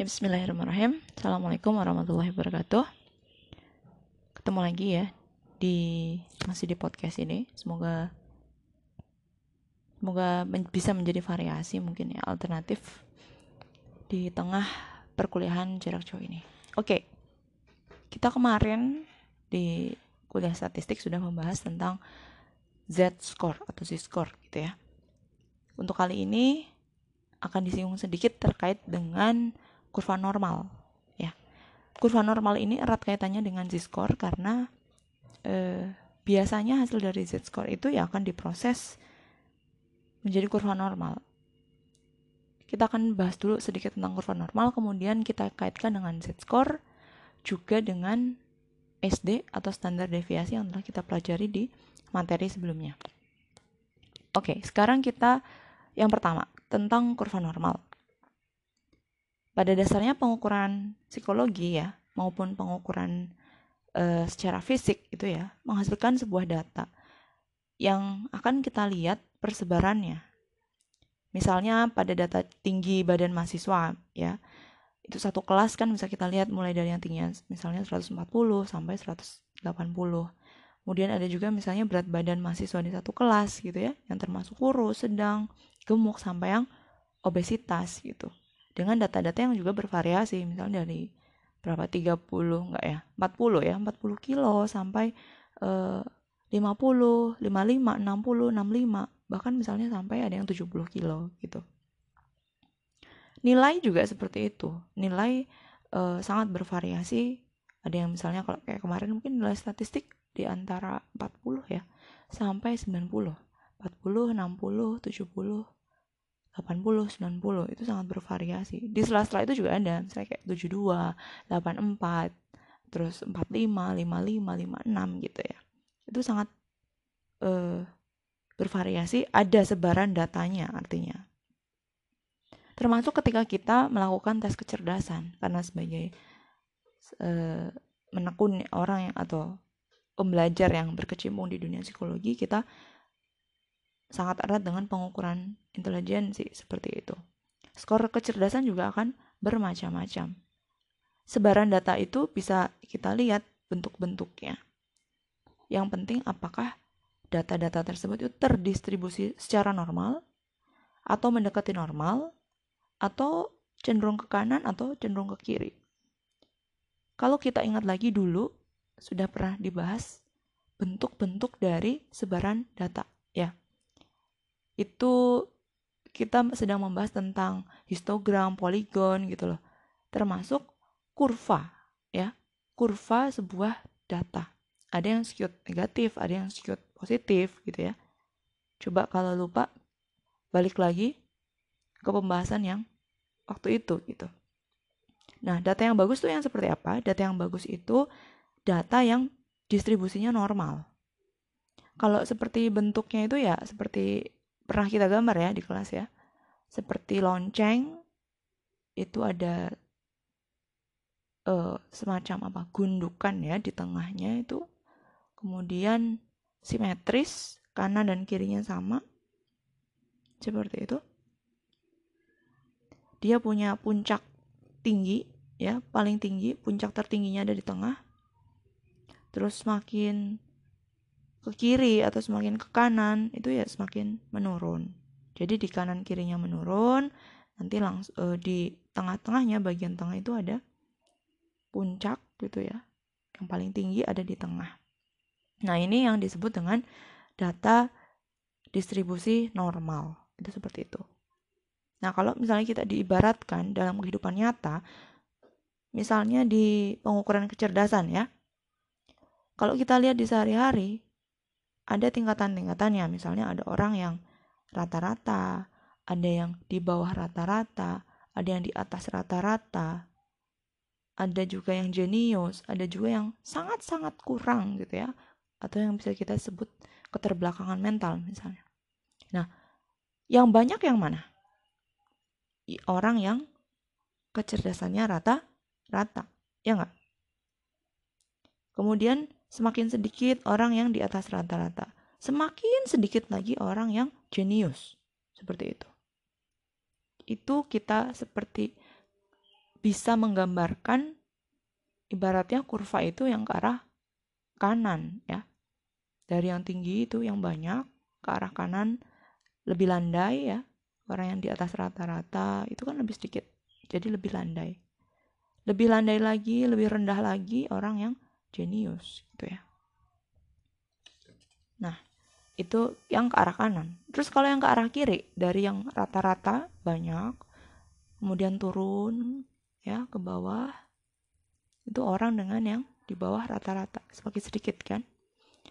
Ya, bismillahirrahmanirrahim. Assalamualaikum warahmatullahi wabarakatuh. Ketemu lagi ya di masih di podcast ini. Semoga semoga men bisa menjadi variasi mungkin ya alternatif di tengah perkuliahan jarak jauh ini. Oke. Kita kemarin di kuliah statistik sudah membahas tentang Z-score atau Z-score gitu ya. Untuk kali ini akan disinggung sedikit terkait dengan kurva normal ya. Kurva normal ini erat kaitannya dengan z-score karena eh, biasanya hasil dari z-score itu ya akan diproses menjadi kurva normal. Kita akan bahas dulu sedikit tentang kurva normal, kemudian kita kaitkan dengan z-score juga dengan SD atau standar deviasi yang telah kita pelajari di materi sebelumnya. Oke, sekarang kita yang pertama tentang kurva normal. Pada dasarnya pengukuran psikologi ya maupun pengukuran e, secara fisik itu ya menghasilkan sebuah data yang akan kita lihat persebarannya. Misalnya pada data tinggi badan mahasiswa ya. Itu satu kelas kan bisa kita lihat mulai dari yang tingginya misalnya 140 sampai 180. Kemudian ada juga misalnya berat badan mahasiswa di satu kelas gitu ya, yang termasuk kurus, sedang, gemuk sampai yang obesitas gitu dengan data-data yang juga bervariasi misalnya dari berapa 30 enggak ya 40 ya 40 kilo sampai uh, 50 55 60 65 bahkan misalnya sampai ada yang 70 kilo gitu. Nilai juga seperti itu. Nilai uh, sangat bervariasi. Ada yang misalnya kalau kayak kemarin mungkin nilai statistik di antara 40 ya sampai 90 40 60 70 80, 90 itu sangat bervariasi. Di sela-sela itu juga ada, misalnya kayak 72, 84, terus 45, 55, 56 gitu ya. Itu sangat uh, bervariasi, ada sebaran datanya artinya. Termasuk ketika kita melakukan tes kecerdasan karena sebagai uh, menekun orang yang atau pembelajar yang berkecimpung di dunia psikologi kita sangat erat dengan pengukuran intelijensi seperti itu. Skor kecerdasan juga akan bermacam-macam. Sebaran data itu bisa kita lihat bentuk-bentuknya. Yang penting apakah data-data tersebut itu terdistribusi secara normal atau mendekati normal atau cenderung ke kanan atau cenderung ke kiri. Kalau kita ingat lagi dulu sudah pernah dibahas bentuk-bentuk dari sebaran data ya itu kita sedang membahas tentang histogram, poligon gitu loh. Termasuk kurva ya. Kurva sebuah data. Ada yang skewed negatif, ada yang skewed positif gitu ya. Coba kalau lupa balik lagi ke pembahasan yang waktu itu gitu. Nah, data yang bagus tuh yang seperti apa? Data yang bagus itu data yang distribusinya normal. Kalau seperti bentuknya itu ya seperti pernah kita gambar ya di kelas ya. Seperti lonceng itu ada uh, semacam apa gundukan ya di tengahnya itu. Kemudian simetris kanan dan kirinya sama. Seperti itu. Dia punya puncak tinggi ya, paling tinggi, puncak tertingginya ada di tengah. Terus semakin ke kiri atau semakin ke kanan itu ya semakin menurun. Jadi di kanan kirinya menurun, nanti langsung uh, di tengah-tengahnya bagian tengah itu ada puncak gitu ya. Yang paling tinggi ada di tengah. Nah, ini yang disebut dengan data distribusi normal. Itu seperti itu. Nah, kalau misalnya kita diibaratkan dalam kehidupan nyata, misalnya di pengukuran kecerdasan ya. Kalau kita lihat di sehari-hari, ada tingkatan-tingkatannya. Misalnya ada orang yang rata-rata, ada yang di bawah rata-rata, ada yang di atas rata-rata, ada juga yang jenius, ada juga yang sangat-sangat kurang gitu ya, atau yang bisa kita sebut keterbelakangan mental misalnya. Nah, yang banyak yang mana? Orang yang kecerdasannya rata-rata, ya enggak? Kemudian semakin sedikit orang yang di atas rata-rata. Semakin sedikit lagi orang yang jenius. Seperti itu. Itu kita seperti bisa menggambarkan ibaratnya kurva itu yang ke arah kanan ya. Dari yang tinggi itu yang banyak ke arah kanan lebih landai ya. Orang yang di atas rata-rata itu kan lebih sedikit. Jadi lebih landai. Lebih landai lagi, lebih rendah lagi orang yang jenius gitu ya. Nah, itu yang ke arah kanan. Terus kalau yang ke arah kiri dari yang rata-rata banyak kemudian turun ya ke bawah itu orang dengan yang di bawah rata-rata semakin sedikit kan?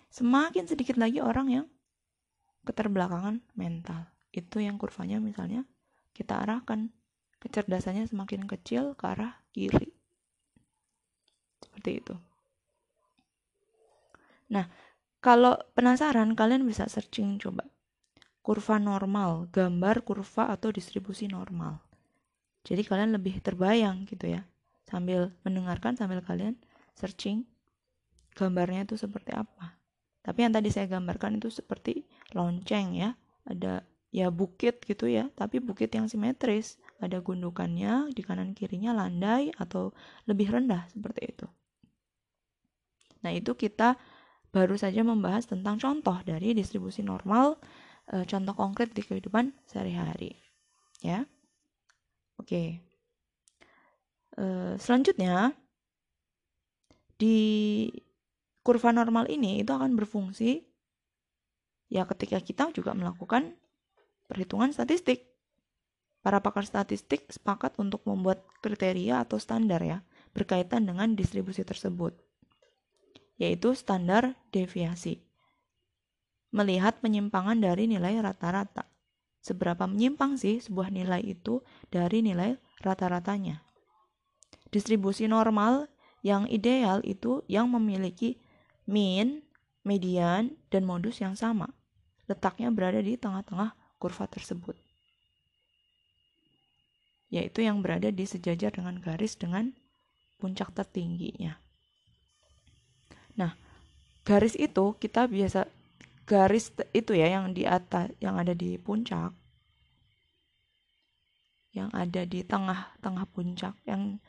Semakin sedikit lagi orang yang keterbelakangan mental. Itu yang kurvanya misalnya kita arahkan. Kecerdasannya semakin kecil ke arah kiri. Seperti itu nah kalau penasaran kalian bisa searching coba kurva normal gambar kurva atau distribusi normal jadi kalian lebih terbayang gitu ya sambil mendengarkan sambil kalian searching gambarnya itu seperti apa. Tapi yang tadi saya gambarkan itu seperti lonceng ya. Ada ya bukit gitu ya, tapi bukit yang simetris. Ada gundukannya, di kanan kirinya landai atau lebih rendah seperti itu. Nah, itu kita baru saja membahas tentang contoh dari distribusi normal, e, contoh konkret di kehidupan sehari-hari. Ya. Oke. E, selanjutnya, di kurva normal ini itu akan berfungsi ya ketika kita juga melakukan perhitungan statistik. Para pakar statistik sepakat untuk membuat kriteria atau standar ya berkaitan dengan distribusi tersebut, yaitu standar deviasi. Melihat penyimpangan dari nilai rata-rata. Seberapa menyimpang sih sebuah nilai itu dari nilai rata-ratanya? Distribusi normal yang ideal itu yang memiliki mean, median, dan modus yang sama. Letaknya berada di tengah-tengah kurva tersebut. Yaitu yang berada di sejajar dengan garis dengan puncak tertingginya. Nah, garis itu kita biasa garis itu ya yang di atas yang ada di puncak. Yang ada di tengah-tengah puncak. Yang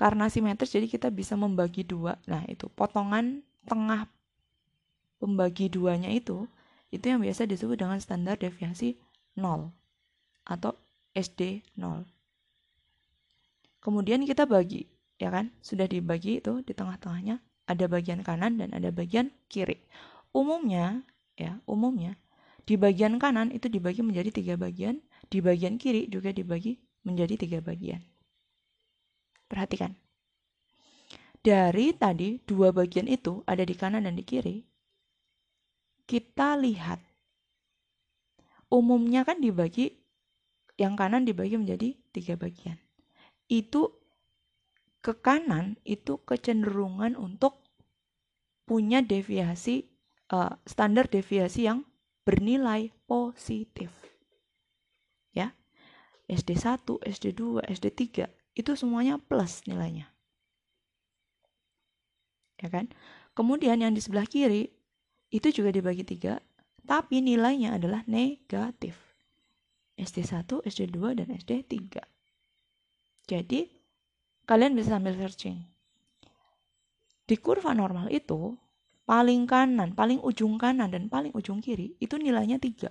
karena simetris jadi kita bisa membagi dua. Nah itu potongan tengah pembagi duanya itu itu yang biasa disebut dengan standar deviasi 0 atau SD 0 kemudian kita bagi ya kan? Sudah dibagi itu di tengah-tengahnya ada bagian kanan dan ada bagian kiri umumnya ya umumnya di bagian kanan itu dibagi menjadi tiga bagian di bagian kiri juga dibagi menjadi tiga bagian Perhatikan. Dari tadi dua bagian itu ada di kanan dan di kiri. Kita lihat. Umumnya kan dibagi yang kanan dibagi menjadi tiga bagian. Itu ke kanan itu kecenderungan untuk punya deviasi uh, standar deviasi yang bernilai positif. Ya. SD1, SD2, SD3 itu semuanya plus nilainya. Ya kan? Kemudian yang di sebelah kiri itu juga dibagi tiga, tapi nilainya adalah negatif. SD1, SD2, dan SD3. Jadi, kalian bisa sambil searching. Di kurva normal itu, paling kanan, paling ujung kanan, dan paling ujung kiri, itu nilainya tiga.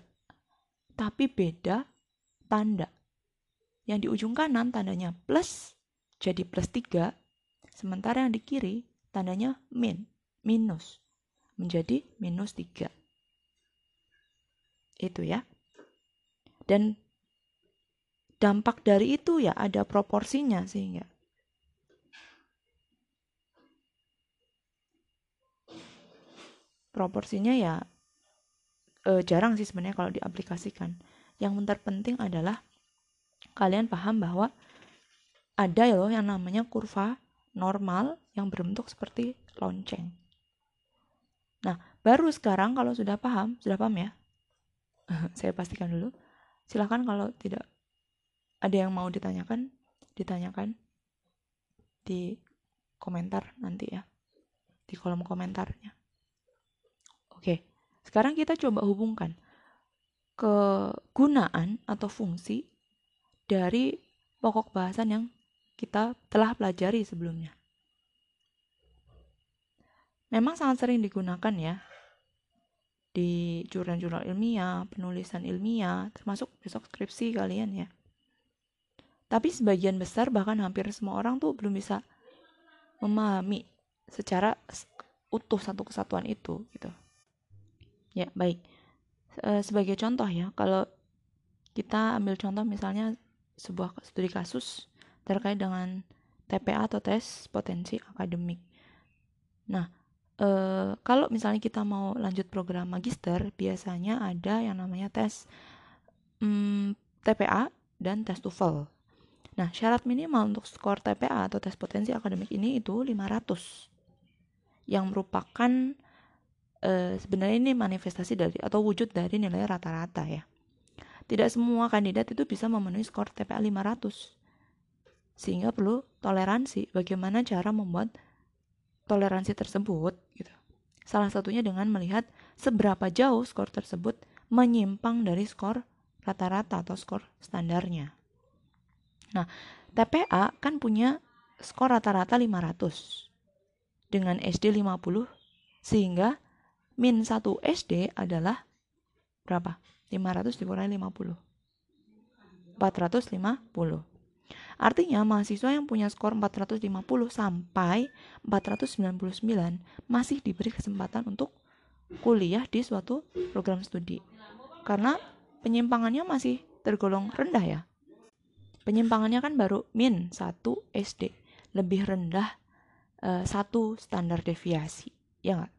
Tapi beda tanda. Yang di ujung kanan tandanya plus, jadi plus 3. Sementara yang di kiri tandanya min, minus. Menjadi minus 3. Itu ya. Dan dampak dari itu ya ada proporsinya sehingga proporsinya ya e, jarang sih sebenarnya kalau diaplikasikan. Yang terpenting adalah kalian paham bahwa ada ya loh yang namanya kurva normal yang berbentuk seperti lonceng. Nah, baru sekarang kalau sudah paham, sudah paham ya? Saya pastikan dulu. Silahkan kalau tidak ada yang mau ditanyakan, ditanyakan di komentar nanti ya. Di kolom komentarnya. Oke, sekarang kita coba hubungkan kegunaan atau fungsi dari pokok bahasan yang kita telah pelajari sebelumnya. Memang sangat sering digunakan ya di jurnal-jurnal ilmiah, penulisan ilmiah, termasuk besok skripsi kalian ya. Tapi sebagian besar bahkan hampir semua orang tuh belum bisa memahami secara utuh satu kesatuan itu gitu. Ya, baik. Sebagai contoh ya, kalau kita ambil contoh misalnya sebuah studi kasus terkait dengan TPA atau tes potensi akademik. Nah, e, kalau misalnya kita mau lanjut program magister, biasanya ada yang namanya tes mm, TPA dan tes TOEFL. Nah, syarat minimal untuk skor TPA atau tes potensi akademik ini itu 500 yang merupakan e, sebenarnya ini manifestasi dari atau wujud dari nilai rata-rata ya. Tidak semua kandidat itu bisa memenuhi skor TPA 500 sehingga perlu toleransi bagaimana cara membuat toleransi tersebut gitu. Salah satunya dengan melihat seberapa jauh skor tersebut menyimpang dari skor rata-rata atau skor standarnya. Nah, TPA kan punya skor rata-rata 500 dengan SD 50 sehingga min 1 SD adalah berapa? 500 dikurangi 50. 450. Artinya mahasiswa yang punya skor 450 sampai 499 masih diberi kesempatan untuk kuliah di suatu program studi. Karena penyimpangannya masih tergolong rendah ya. Penyimpangannya kan baru min 1 SD, lebih rendah uh, satu standar deviasi, ya nggak?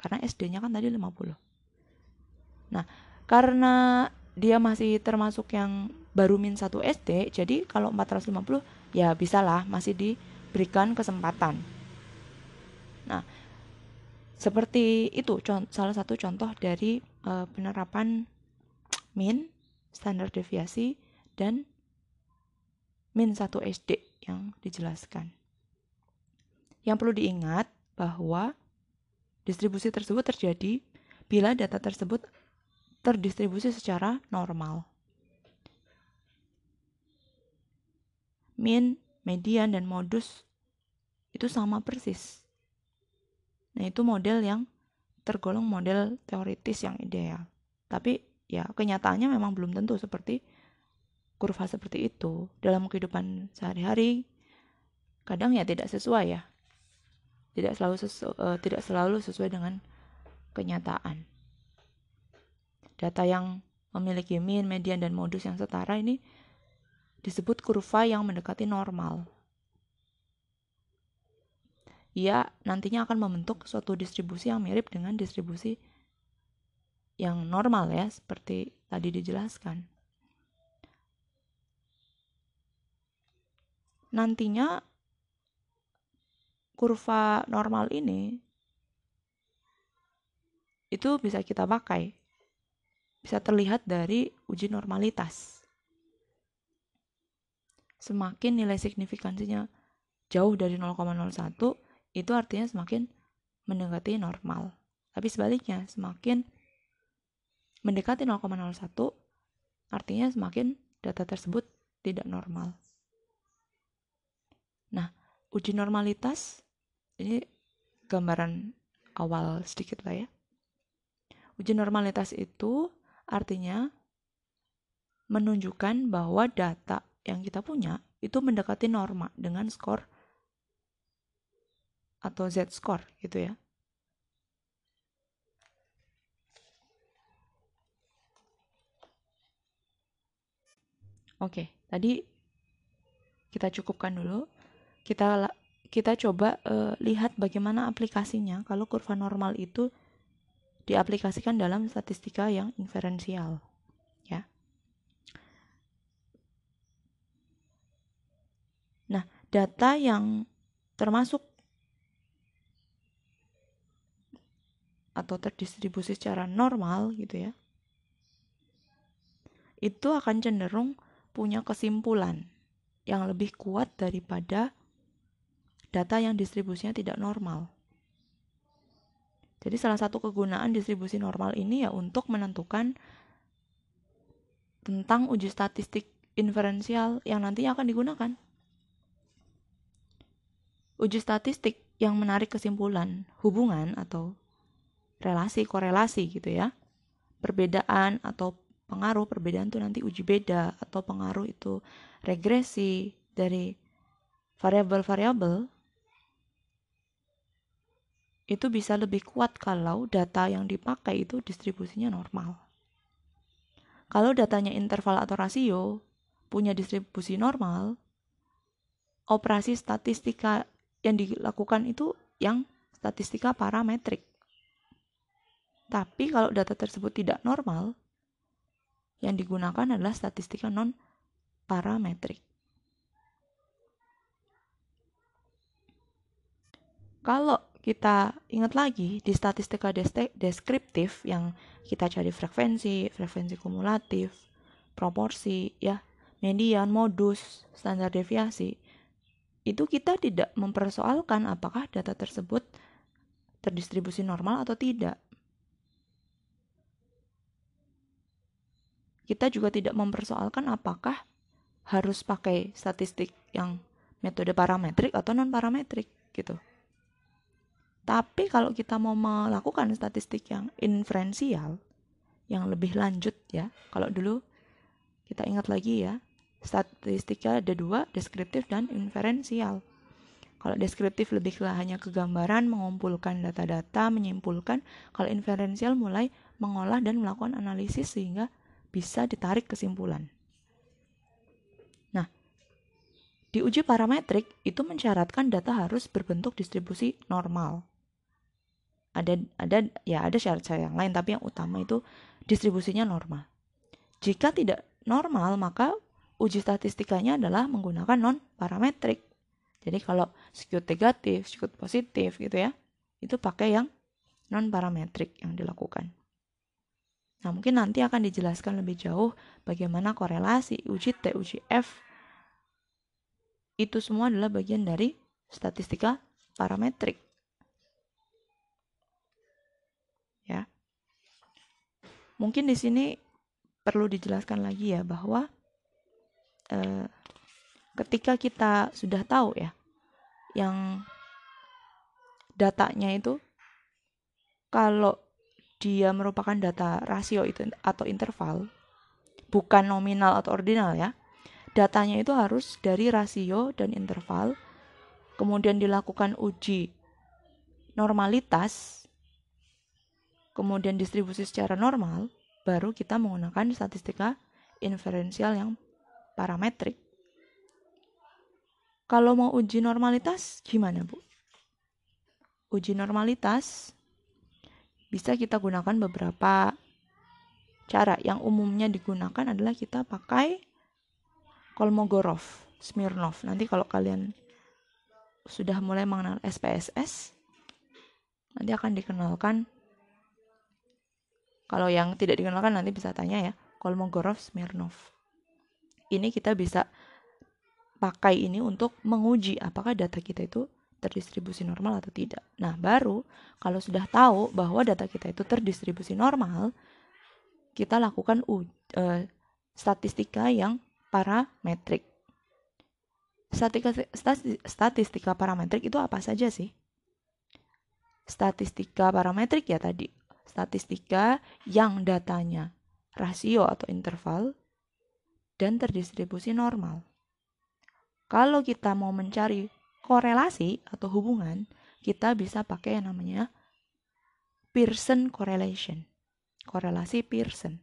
Karena SD-nya kan tadi 50. Nah, karena dia masih termasuk yang baru min 1 SD, jadi kalau 450 ya bisalah masih diberikan kesempatan. Nah, seperti itu salah satu contoh dari uh, penerapan min standar deviasi dan min 1 SD yang dijelaskan. Yang perlu diingat bahwa distribusi tersebut terjadi bila data tersebut terdistribusi secara normal. Min, median, dan modus itu sama persis. Nah, itu model yang tergolong model teoritis yang ideal. Tapi ya kenyataannya memang belum tentu seperti kurva seperti itu. Dalam kehidupan sehari-hari kadang ya tidak sesuai ya. Tidak selalu sesu, uh, tidak selalu sesuai dengan kenyataan. Data yang memiliki min, median, dan modus yang setara ini disebut kurva yang mendekati normal. Ia nantinya akan membentuk suatu distribusi yang mirip dengan distribusi yang normal ya, seperti tadi dijelaskan. Nantinya kurva normal ini itu bisa kita pakai bisa terlihat dari uji normalitas. Semakin nilai signifikansinya jauh dari 0,01, itu artinya semakin mendekati normal. Tapi sebaliknya, semakin mendekati 0,01, artinya semakin data tersebut tidak normal. Nah, uji normalitas ini gambaran awal sedikit lah ya. Uji normalitas itu Artinya, menunjukkan bahwa data yang kita punya itu mendekati norma dengan skor atau z-score gitu ya. Oke, tadi kita cukupkan dulu. Kita kita coba uh, lihat bagaimana aplikasinya kalau kurva normal itu diaplikasikan dalam statistika yang inferensial ya. Nah, data yang termasuk atau terdistribusi secara normal gitu ya. Itu akan cenderung punya kesimpulan yang lebih kuat daripada data yang distribusinya tidak normal. Jadi salah satu kegunaan distribusi normal ini ya untuk menentukan tentang uji statistik inferensial yang nantinya akan digunakan. uji statistik yang menarik kesimpulan hubungan atau relasi korelasi gitu ya. Perbedaan atau pengaruh perbedaan itu nanti uji beda atau pengaruh itu regresi dari variabel-variabel itu bisa lebih kuat kalau data yang dipakai itu distribusinya normal. Kalau datanya interval atau rasio punya distribusi normal, operasi statistika yang dilakukan itu yang statistika parametrik. Tapi kalau data tersebut tidak normal, yang digunakan adalah statistika non parametrik. Kalau kita ingat lagi di statistika deskriptif yang kita cari frekuensi, frekuensi kumulatif, proporsi, ya, median, modus, standar deviasi, itu kita tidak mempersoalkan apakah data tersebut terdistribusi normal atau tidak. Kita juga tidak mempersoalkan apakah harus pakai statistik yang metode parametrik atau non parametrik gitu. Tapi kalau kita mau melakukan statistik yang inferensial, yang lebih lanjut ya, kalau dulu kita ingat lagi ya, statistika ada dua, deskriptif dan inferensial. Kalau deskriptif lebih ke hanya kegambaran, mengumpulkan data-data, menyimpulkan. Kalau inferensial mulai mengolah dan melakukan analisis sehingga bisa ditarik kesimpulan. Nah, di uji parametrik itu mensyaratkan data harus berbentuk distribusi normal. Ada ada ya ada syarat-syarat yang lain tapi yang utama itu distribusinya normal. Jika tidak normal maka uji statistikanya adalah menggunakan non parametrik. Jadi kalau skewed negatif, skewed positif gitu ya, itu pakai yang non parametrik yang dilakukan. Nah, mungkin nanti akan dijelaskan lebih jauh bagaimana korelasi uji T, uji F. Itu semua adalah bagian dari statistika parametrik. Ya. Mungkin di sini perlu dijelaskan lagi ya bahwa Eh, ketika kita sudah tahu ya yang datanya itu kalau dia merupakan data rasio itu atau interval bukan nominal atau ordinal ya datanya itu harus dari rasio dan interval kemudian dilakukan uji normalitas kemudian distribusi secara normal baru kita menggunakan statistika inferensial yang parametrik. Kalau mau uji normalitas, gimana Bu? Uji normalitas bisa kita gunakan beberapa cara. Yang umumnya digunakan adalah kita pakai Kolmogorov, Smirnov. Nanti kalau kalian sudah mulai mengenal SPSS, nanti akan dikenalkan. Kalau yang tidak dikenalkan nanti bisa tanya ya, Kolmogorov, Smirnov ini kita bisa pakai ini untuk menguji apakah data kita itu terdistribusi normal atau tidak. Nah, baru kalau sudah tahu bahwa data kita itu terdistribusi normal, kita lakukan uh, statistika yang parametrik. Statistika, statistika parametrik itu apa saja sih? Statistika parametrik ya tadi, statistika yang datanya rasio atau interval dan terdistribusi normal. Kalau kita mau mencari korelasi atau hubungan, kita bisa pakai yang namanya Pearson correlation. Korelasi Pearson.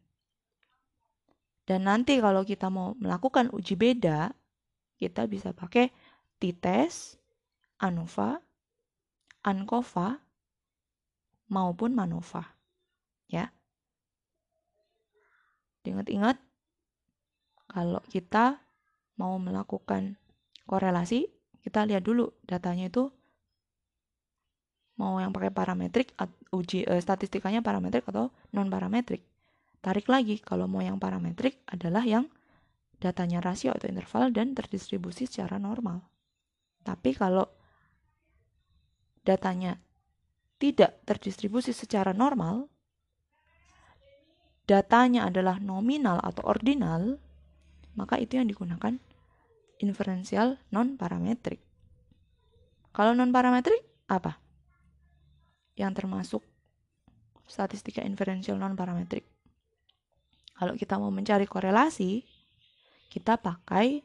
Dan nanti kalau kita mau melakukan uji beda, kita bisa pakai t-test, ANOVA, ANCOVA, maupun MANOVA. Ya. Ingat-ingat kalau kita mau melakukan korelasi, kita lihat dulu datanya itu mau yang pakai parametrik uji eh, statistikanya parametrik atau non parametrik. Tarik lagi kalau mau yang parametrik adalah yang datanya rasio atau interval dan terdistribusi secara normal. Tapi kalau datanya tidak terdistribusi secara normal, datanya adalah nominal atau ordinal, maka itu yang digunakan inferensial non parametrik. Kalau non parametrik apa? Yang termasuk statistika inferensial non parametrik. Kalau kita mau mencari korelasi, kita pakai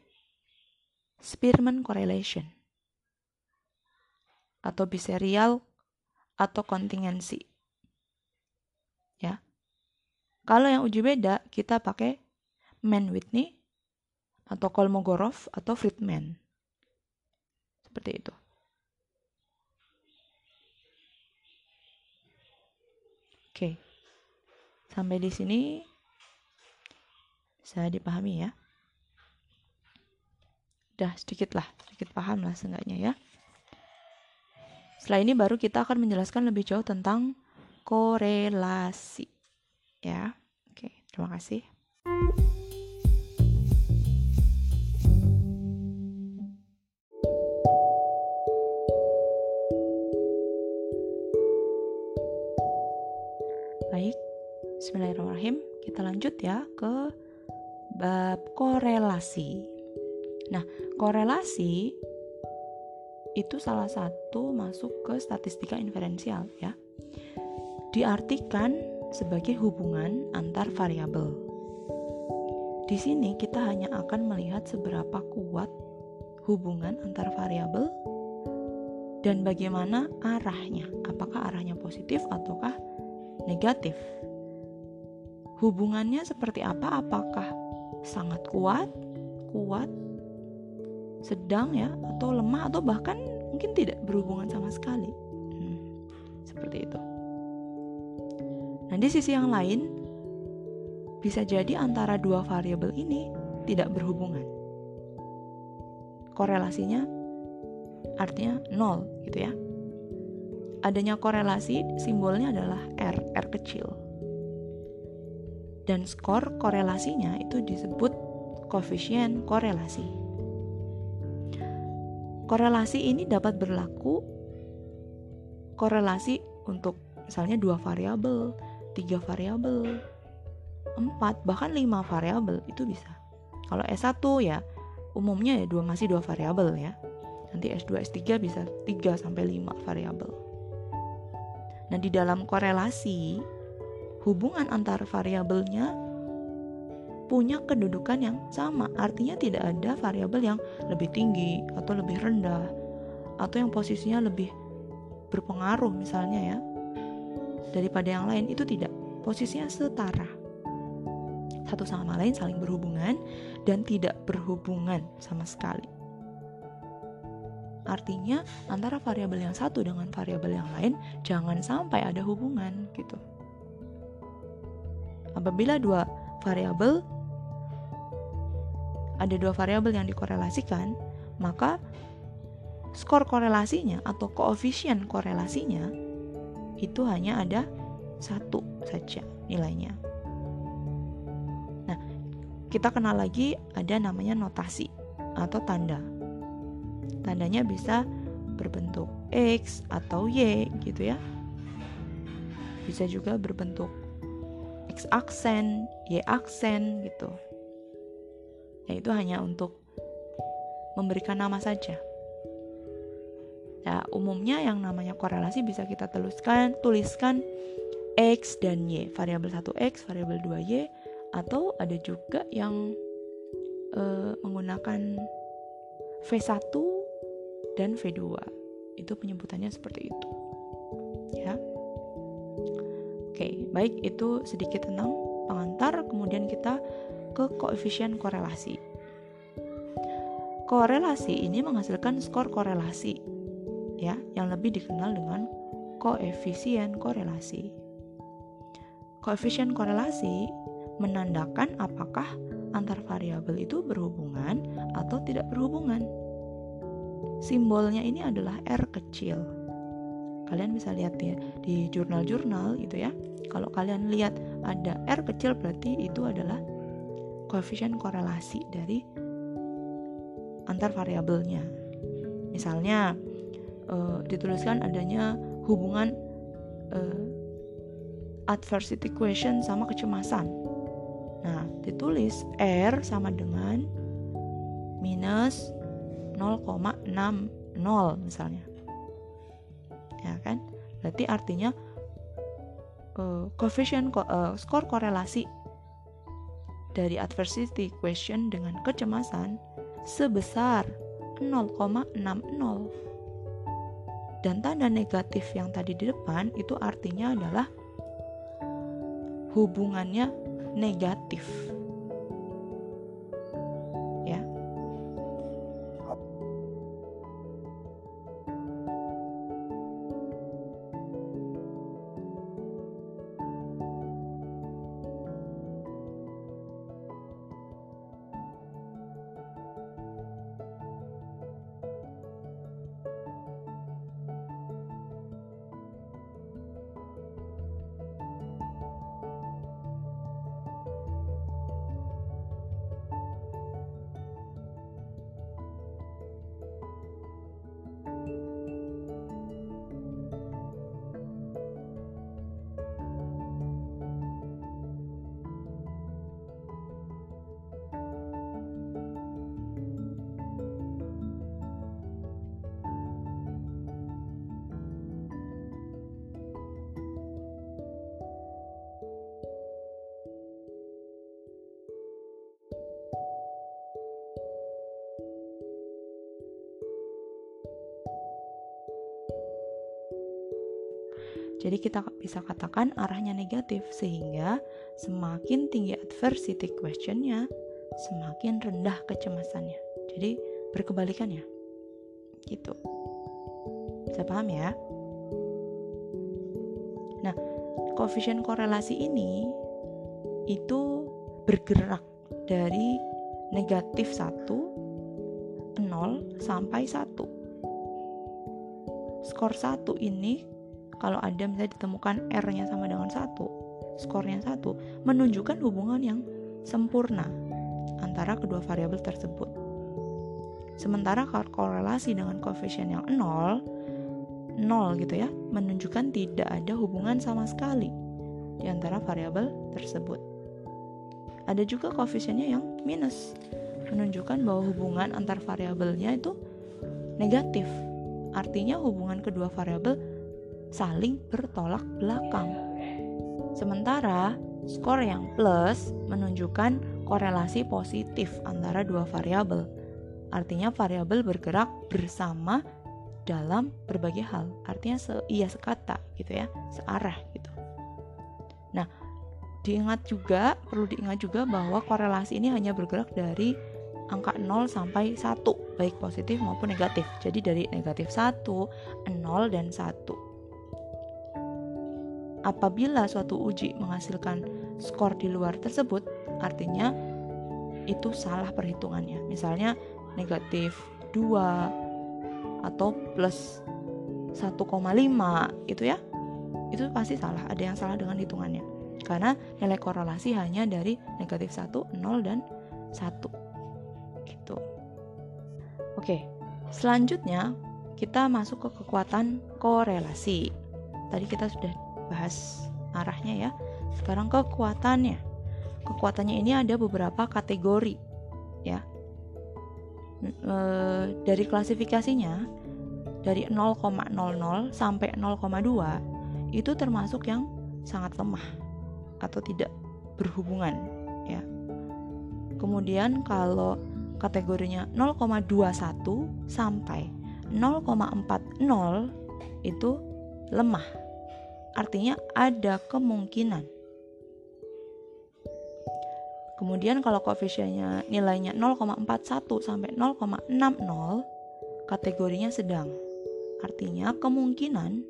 Spearman correlation atau biserial atau kontingensi. Ya. Kalau yang uji beda, kita pakai Mann-Whitney atau Kolmogorov atau Friedman. Seperti itu. Oke. Sampai di sini bisa dipahami ya. Udah sedikit lah, sedikit paham lah seenggaknya ya. Setelah ini baru kita akan menjelaskan lebih jauh tentang korelasi. Ya. Oke, terima kasih. Baik, Bismillahirrahmanirrahim. Kita lanjut ya ke bab korelasi. Nah, korelasi itu salah satu masuk ke statistika inferensial ya. Diartikan sebagai hubungan antar variabel. Di sini kita hanya akan melihat seberapa kuat hubungan antar variabel dan bagaimana arahnya. Apakah arahnya positif ataukah negatif. Hubungannya seperti apa? Apakah sangat kuat, kuat, sedang ya, atau lemah, atau bahkan mungkin tidak berhubungan sama sekali. Hmm, seperti itu. Nah, di sisi yang lain, bisa jadi antara dua variabel ini tidak berhubungan. Korelasinya artinya nol gitu ya adanya korelasi simbolnya adalah R, R kecil. Dan skor korelasinya itu disebut koefisien korelasi. Korelasi ini dapat berlaku korelasi untuk misalnya dua variabel, tiga variabel, empat bahkan lima variabel itu bisa. Kalau S1 ya umumnya ya dua masih dua variabel ya. Nanti S2 S3 bisa 3 sampai 5 variabel. Nah, di dalam korelasi, hubungan antar variabelnya punya kedudukan yang sama. Artinya tidak ada variabel yang lebih tinggi atau lebih rendah atau yang posisinya lebih berpengaruh misalnya ya daripada yang lain itu tidak. Posisinya setara. Satu sama lain saling berhubungan dan tidak berhubungan sama sekali. Artinya antara variabel yang satu dengan variabel yang lain jangan sampai ada hubungan gitu. Apabila dua variabel ada dua variabel yang dikorelasikan, maka skor korelasinya atau koefisien korelasinya itu hanya ada satu saja nilainya. Nah, kita kenal lagi ada namanya notasi atau tanda. Tandanya bisa berbentuk X atau Y gitu ya. Bisa juga berbentuk X aksen, Y aksen gitu. Ya itu hanya untuk memberikan nama saja ya umumnya yang namanya korelasi bisa kita tuliskan tuliskan X dan Y variabel 1X, variabel 2Y atau ada juga yang uh, menggunakan V1 dan V2. Itu penyebutannya seperti itu. Ya. Oke, baik itu sedikit tentang pengantar, kemudian kita ke koefisien korelasi. Korelasi ini menghasilkan skor korelasi ya, yang lebih dikenal dengan koefisien korelasi. Koefisien korelasi menandakan apakah antar variabel itu berhubungan atau tidak berhubungan simbolnya ini adalah R kecil. Kalian bisa lihat ya di jurnal-jurnal gitu ya. Kalau kalian lihat ada R kecil berarti itu adalah koefisien korelasi dari antar variabelnya. Misalnya uh, dituliskan adanya hubungan uh, adversity question sama kecemasan. Nah, ditulis R sama dengan minus 0,60 misalnya. ya kan berarti artinya uh, coefficient uh, skor korelasi dari adversity question dengan kecemasan sebesar 0,60 dan tanda negatif yang tadi di depan itu artinya adalah hubungannya negatif Jadi kita bisa katakan arahnya negatif sehingga semakin tinggi adversity questionnya, semakin rendah kecemasannya. Jadi berkebalikannya. Gitu. Bisa paham ya? Nah, koefisien korelasi ini itu bergerak dari negatif 1 0 sampai 1 skor 1 ini kalau ada misalnya ditemukan R-nya sama dengan satu, skornya satu, menunjukkan hubungan yang sempurna antara kedua variabel tersebut. Sementara korelasi dengan koefisien yang nol, nol gitu ya, menunjukkan tidak ada hubungan sama sekali di antara variabel tersebut. Ada juga koefisiennya yang minus, menunjukkan bahwa hubungan antar variabelnya itu negatif. Artinya hubungan kedua variabel saling bertolak belakang. Sementara skor yang plus menunjukkan korelasi positif antara dua variabel. Artinya variabel bergerak bersama dalam berbagai hal. Artinya se iya sekata gitu ya, searah gitu. Nah, diingat juga, perlu diingat juga bahwa korelasi ini hanya bergerak dari angka 0 sampai 1, baik positif maupun negatif. Jadi dari negatif 1, 0 dan 1 apabila suatu uji menghasilkan skor di luar tersebut, artinya itu salah perhitungannya. Misalnya negatif 2 atau plus 1,5 itu ya. Itu pasti salah, ada yang salah dengan hitungannya. Karena nilai korelasi hanya dari negatif 1, 0 dan 1. Gitu. Oke. Selanjutnya kita masuk ke kekuatan korelasi. Tadi kita sudah bahas arahnya ya. Sekarang kekuatannya. Kekuatannya ini ada beberapa kategori ya. E, dari klasifikasinya dari 0,00 sampai 0,2 itu termasuk yang sangat lemah atau tidak berhubungan ya. Kemudian kalau kategorinya 0,21 sampai 0,40 itu lemah artinya ada kemungkinan. Kemudian kalau koefisiennya nilainya 0,41 sampai 0,60, kategorinya sedang. Artinya kemungkinan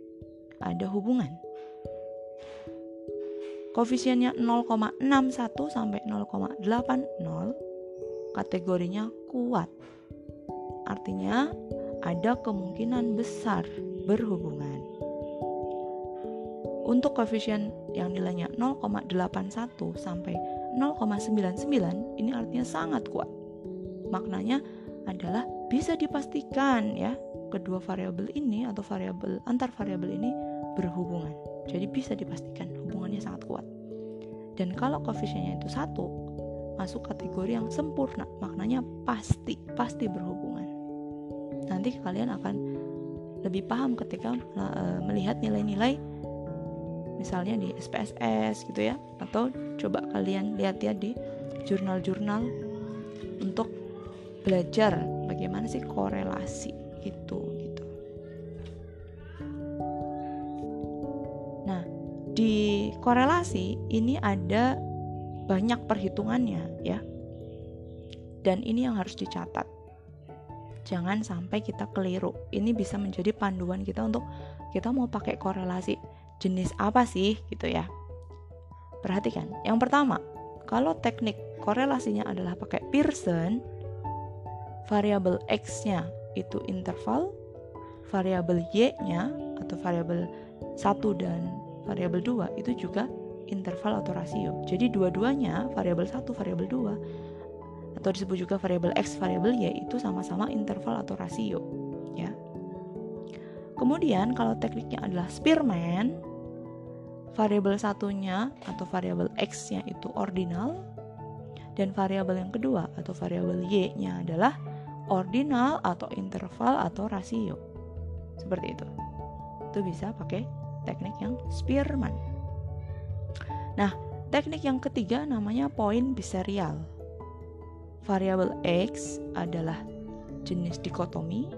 ada hubungan. Koefisiennya 0,61 sampai 0,80, kategorinya kuat. Artinya ada kemungkinan besar berhubungan. Untuk koefisien yang nilainya 0,81 sampai 0,99 ini artinya sangat kuat. Maknanya adalah bisa dipastikan ya kedua variabel ini atau variabel antar variabel ini berhubungan. Jadi bisa dipastikan hubungannya sangat kuat. Dan kalau koefisiennya itu satu, masuk kategori yang sempurna, maknanya pasti, pasti berhubungan. Nanti kalian akan lebih paham ketika uh, melihat nilai-nilai misalnya di SPSS gitu ya atau coba kalian lihat ya di jurnal-jurnal untuk belajar bagaimana sih korelasi itu gitu. Nah, di korelasi ini ada banyak perhitungannya ya. Dan ini yang harus dicatat. Jangan sampai kita keliru. Ini bisa menjadi panduan kita untuk kita mau pakai korelasi jenis apa sih gitu ya. Perhatikan, yang pertama, kalau teknik korelasinya adalah pakai Pearson, variabel X-nya itu interval, variabel Y-nya atau variabel 1 dan variabel 2 itu juga interval atau rasio. Jadi dua-duanya variabel 1, variabel 2 atau disebut juga variabel X, variabel Y itu sama-sama interval atau rasio. Kemudian kalau tekniknya adalah Spearman, variabel satunya atau variabel x-nya itu ordinal dan variabel yang kedua atau variabel y-nya adalah ordinal atau interval atau rasio. Seperti itu. Itu bisa pakai teknik yang Spearman. Nah, teknik yang ketiga namanya poin biserial. Variabel x adalah jenis dikotomi,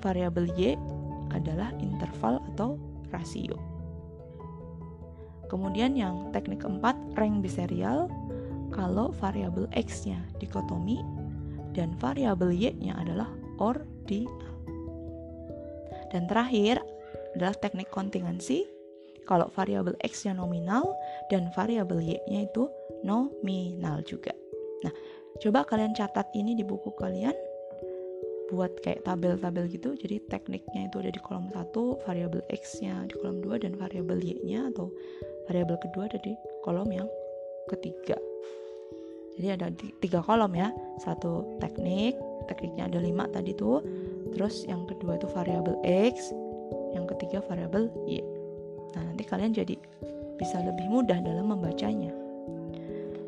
variabel y adalah interval atau rasio. Kemudian yang teknik keempat, rank biserial, kalau variabel x-nya dikotomi dan variabel y-nya adalah ordinal. Dan terakhir adalah teknik kontingensi, kalau variabel x-nya nominal dan variabel y-nya itu nominal juga. Nah, coba kalian catat ini di buku kalian buat kayak tabel-tabel gitu jadi tekniknya itu ada di kolom 1 variabel x nya di kolom 2 dan variabel y nya atau variabel kedua ada di kolom yang ketiga. Jadi ada tiga kolom ya. Satu teknik tekniknya ada lima tadi tuh. Terus yang kedua itu variabel x yang ketiga variabel y. Nah nanti kalian jadi bisa lebih mudah dalam membacanya.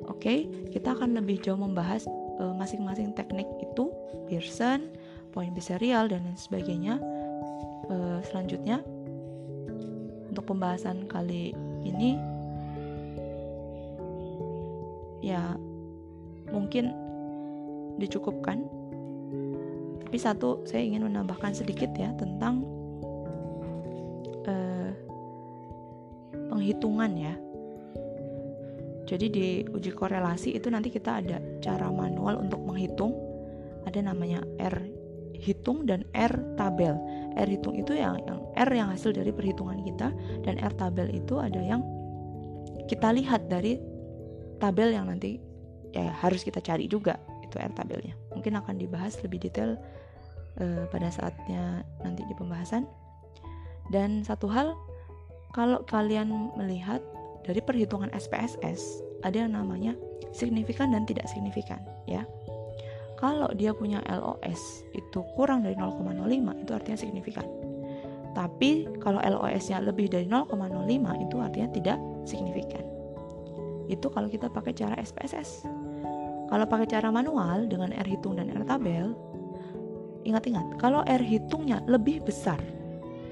Oke kita akan lebih jauh membahas eh, masing-masing teknik itu Pearson poin biserial dan lain sebagainya uh, selanjutnya untuk pembahasan kali ini ya mungkin dicukupkan. Tapi satu saya ingin menambahkan sedikit ya tentang uh, penghitungan ya. Jadi di uji korelasi itu nanti kita ada cara manual untuk menghitung. Ada namanya R hitung dan R tabel. R hitung itu yang yang R yang hasil dari perhitungan kita dan R tabel itu ada yang kita lihat dari tabel yang nanti ya harus kita cari juga itu R tabelnya. Mungkin akan dibahas lebih detail uh, pada saatnya nanti di pembahasan. Dan satu hal kalau kalian melihat dari perhitungan SPSS ada yang namanya signifikan dan tidak signifikan ya kalau dia punya LOS itu kurang dari 0,05 itu artinya signifikan. Tapi kalau LOS-nya lebih dari 0,05 itu artinya tidak signifikan. Itu kalau kita pakai cara SPSS. Kalau pakai cara manual dengan R hitung dan R tabel, ingat-ingat, kalau R hitungnya lebih besar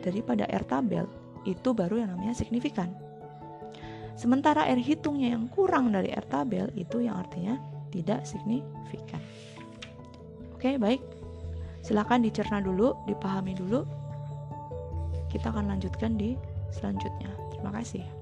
daripada R tabel, itu baru yang namanya signifikan. Sementara R hitungnya yang kurang dari R tabel itu yang artinya tidak signifikan. Oke, baik. Silakan dicerna dulu, dipahami dulu. Kita akan lanjutkan di selanjutnya. Terima kasih.